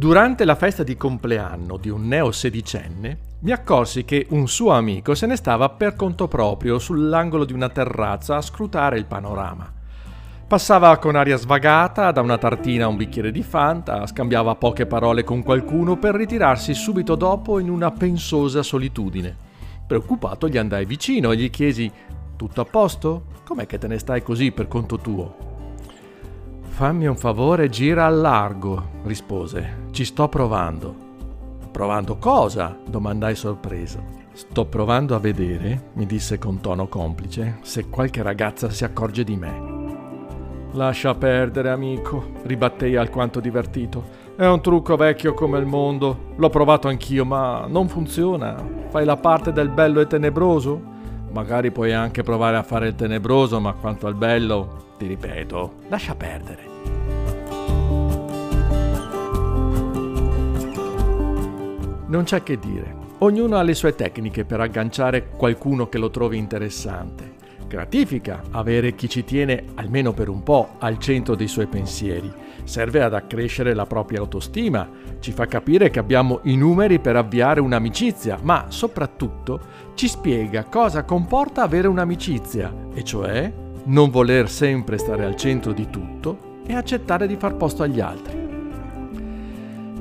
Durante la festa di compleanno di un neo sedicenne, mi accorsi che un suo amico se ne stava per conto proprio sull'angolo di una terrazza a scrutare il panorama. Passava con aria svagata da una tartina a un bicchiere di Fanta, scambiava poche parole con qualcuno per ritirarsi subito dopo in una pensosa solitudine. Preoccupato gli andai vicino e gli chiesi: Tutto a posto? Com'è che te ne stai così per conto tuo? Fammi un favore, gira al largo, rispose. Ci sto provando. Provando cosa? domandai sorpreso. Sto provando a vedere, mi disse con tono complice, se qualche ragazza si accorge di me. Lascia perdere, amico, ribattei alquanto divertito. È un trucco vecchio come il mondo. L'ho provato anch'io, ma non funziona. Fai la parte del bello e tenebroso? Magari puoi anche provare a fare il tenebroso, ma quanto al bello, ti ripeto, lascia perdere. Non c'è che dire. Ognuno ha le sue tecniche per agganciare qualcuno che lo trovi interessante. Gratifica avere chi ci tiene, almeno per un po', al centro dei suoi pensieri. Serve ad accrescere la propria autostima, ci fa capire che abbiamo i numeri per avviare un'amicizia, ma soprattutto ci spiega cosa comporta avere un'amicizia, e cioè non voler sempre stare al centro di tutto e accettare di far posto agli altri.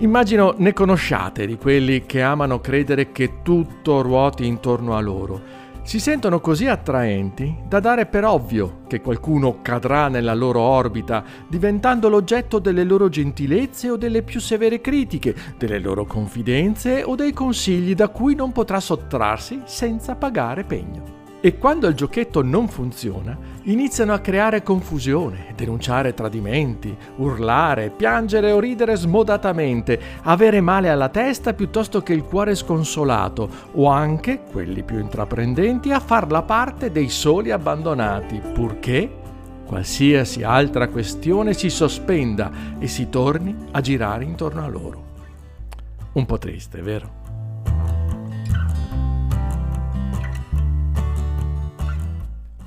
Immagino ne conosciate di quelli che amano credere che tutto ruoti intorno a loro. Si sentono così attraenti da dare per ovvio che qualcuno cadrà nella loro orbita, diventando l'oggetto delle loro gentilezze o delle più severe critiche, delle loro confidenze o dei consigli da cui non potrà sottrarsi senza pagare pegno. E quando il giochetto non funziona, iniziano a creare confusione, denunciare tradimenti, urlare, piangere o ridere smodatamente, avere male alla testa piuttosto che il cuore sconsolato, o anche, quelli più intraprendenti, a far la parte dei soli abbandonati, purché qualsiasi altra questione si sospenda e si torni a girare intorno a loro. Un po' triste, vero?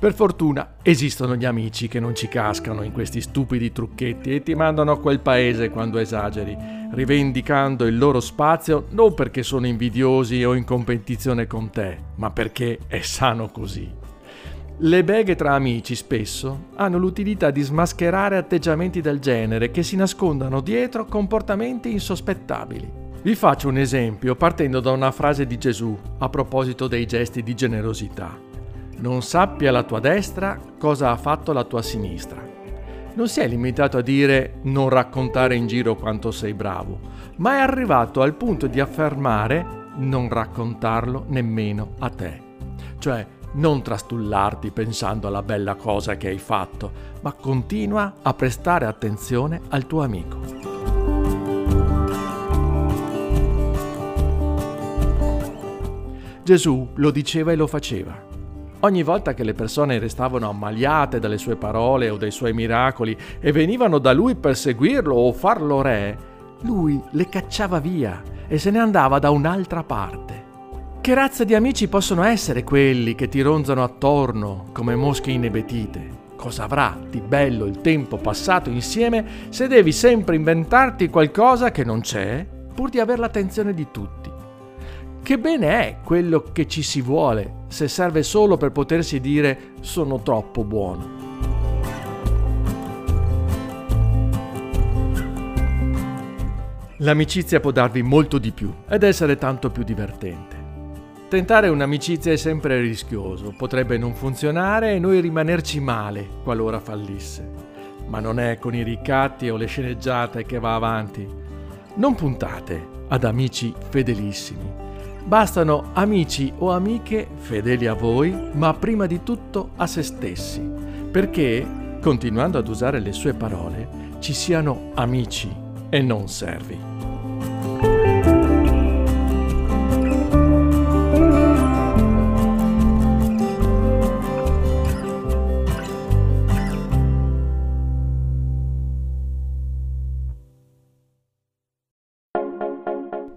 Per fortuna esistono gli amici che non ci cascano in questi stupidi trucchetti e ti mandano a quel paese quando esageri, rivendicando il loro spazio non perché sono invidiosi o in competizione con te, ma perché è sano così. Le beghe tra amici spesso hanno l'utilità di smascherare atteggiamenti del genere che si nascondano dietro comportamenti insospettabili. Vi faccio un esempio partendo da una frase di Gesù a proposito dei gesti di generosità. Non sappia la tua destra cosa ha fatto la tua sinistra. Non si è limitato a dire non raccontare in giro quanto sei bravo, ma è arrivato al punto di affermare non raccontarlo nemmeno a te. Cioè, non trastullarti pensando alla bella cosa che hai fatto, ma continua a prestare attenzione al tuo amico. Gesù lo diceva e lo faceva. Ogni volta che le persone restavano ammaliate dalle sue parole o dai suoi miracoli e venivano da lui per seguirlo o farlo re, lui le cacciava via e se ne andava da un'altra parte. Che razza di amici possono essere quelli che ti ronzano attorno come mosche inebetite? Cosa avrà di bello il tempo passato insieme se devi sempre inventarti qualcosa che non c'è pur di avere l'attenzione di tutti? Che bene è quello che ci si vuole se serve solo per potersi dire sono troppo buono. L'amicizia può darvi molto di più ed essere tanto più divertente. Tentare un'amicizia è sempre rischioso, potrebbe non funzionare e noi rimanerci male qualora fallisse. Ma non è con i ricatti o le sceneggiate che va avanti. Non puntate ad amici fedelissimi Bastano amici o amiche fedeli a voi, ma prima di tutto a se stessi, perché, continuando ad usare le sue parole, ci siano amici e non servi.